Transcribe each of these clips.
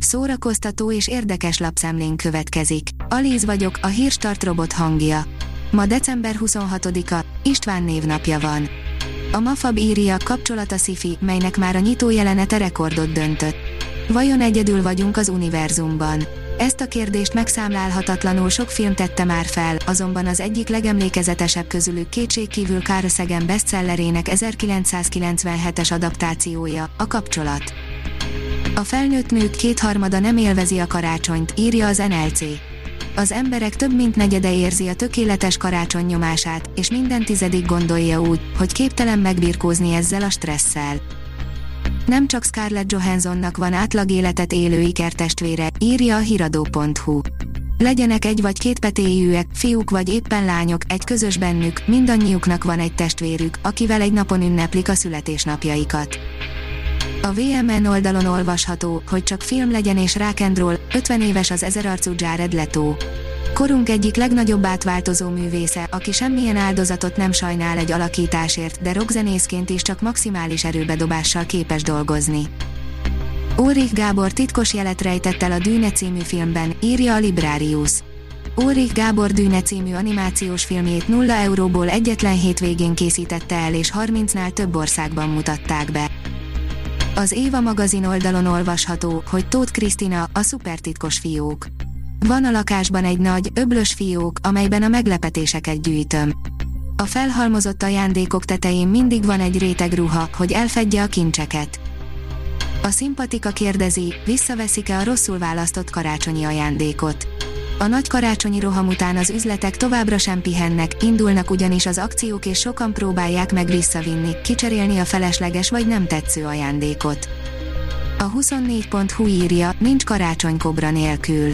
Szórakoztató és érdekes lapszemlén következik. Alíz vagyok, a hírstart robot hangja. Ma december 26-a, István névnapja van. A Mafab írja kapcsolata sci melynek már a nyitó jelenete rekordot döntött. Vajon egyedül vagyunk az univerzumban? Ezt a kérdést megszámlálhatatlanul sok film tette már fel, azonban az egyik legemlékezetesebb közülük kétségkívül Carl Sagan bestsellerének 1997-es adaptációja, a kapcsolat. A felnőtt nők kétharmada nem élvezi a karácsonyt, írja az NLC. Az emberek több mint negyede érzi a tökéletes karácsony nyomását, és minden tizedik gondolja úgy, hogy képtelen megbirkózni ezzel a stresszel. Nem csak Scarlett Johanssonnak van átlag életet élő ikertestvére, írja a hiradó.hu. Legyenek egy vagy két petéjűek, fiúk vagy éppen lányok, egy közös bennük, mindannyiuknak van egy testvérük, akivel egy napon ünneplik a születésnapjaikat. A VMN oldalon olvasható, hogy csak film legyen és roll, 50 éves az ezerarcú Jared Leto. Korunk egyik legnagyobb átváltozó művésze, aki semmilyen áldozatot nem sajnál egy alakításért, de rockzenészként is csak maximális erőbedobással képes dolgozni. Úrich Gábor titkos jelet rejtett el a Dűne című filmben, írja a Librarius. Úrich Gábor Dűne című animációs filmjét 0 euróból egyetlen hétvégén készítette el és 30-nál több országban mutatták be. Az Éva magazin oldalon olvasható, hogy Tóth Krisztina, a szupertitkos fiók. Van a lakásban egy nagy, öblös fiók, amelyben a meglepetéseket gyűjtöm. A felhalmozott ajándékok tetején mindig van egy réteg ruha, hogy elfedje a kincseket. A szimpatika kérdezi, visszaveszik-e a rosszul választott karácsonyi ajándékot. A nagy karácsonyi roham után az üzletek továbbra sem pihennek, indulnak ugyanis az akciók és sokan próbálják meg visszavinni, kicserélni a felesleges vagy nem tetsző ajándékot. A 24.hu írja, nincs karácsonykobra nélkül.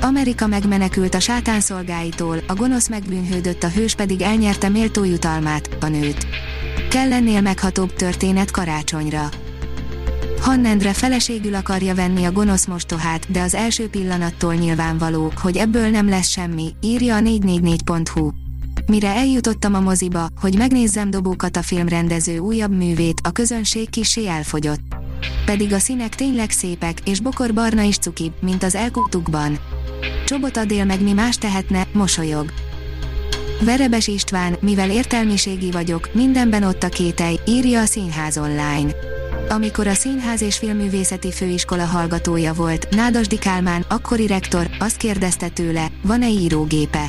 Amerika megmenekült a sátán szolgáitól, a gonosz megbűnhődött a hős pedig elnyerte méltó jutalmát, a nőt. Kell ennél meghatóbb történet karácsonyra. Hannendre feleségül akarja venni a gonosz mostohát, de az első pillanattól nyilvánvaló, hogy ebből nem lesz semmi, írja a 444.hu. Mire eljutottam a moziba, hogy megnézzem dobókat a filmrendező újabb művét, a közönség kisé elfogyott. Pedig a színek tényleg szépek, és bokor barna is cuki, mint az elkuktukban. Csobot Adél meg mi más tehetne, mosolyog. Verebes István, mivel értelmiségi vagyok, mindenben ott a kételj, írja a Színház online. Amikor a Színház és Filmművészeti Főiskola hallgatója volt, Nádasdi Kálmán, akkori rektor, azt kérdezte tőle, van-e írógépe.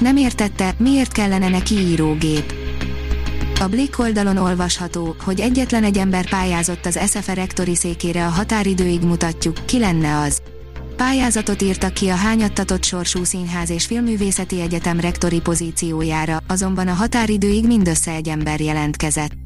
Nem értette, miért kellene neki írógép. A Blick oldalon olvasható, hogy egyetlen egy ember pályázott az SFR rektori székére a határidőig mutatjuk, ki lenne az. Pályázatot írtak ki a hányattatott sorsú színház és filmművészeti egyetem rektori pozíciójára, azonban a határidőig mindössze egy ember jelentkezett.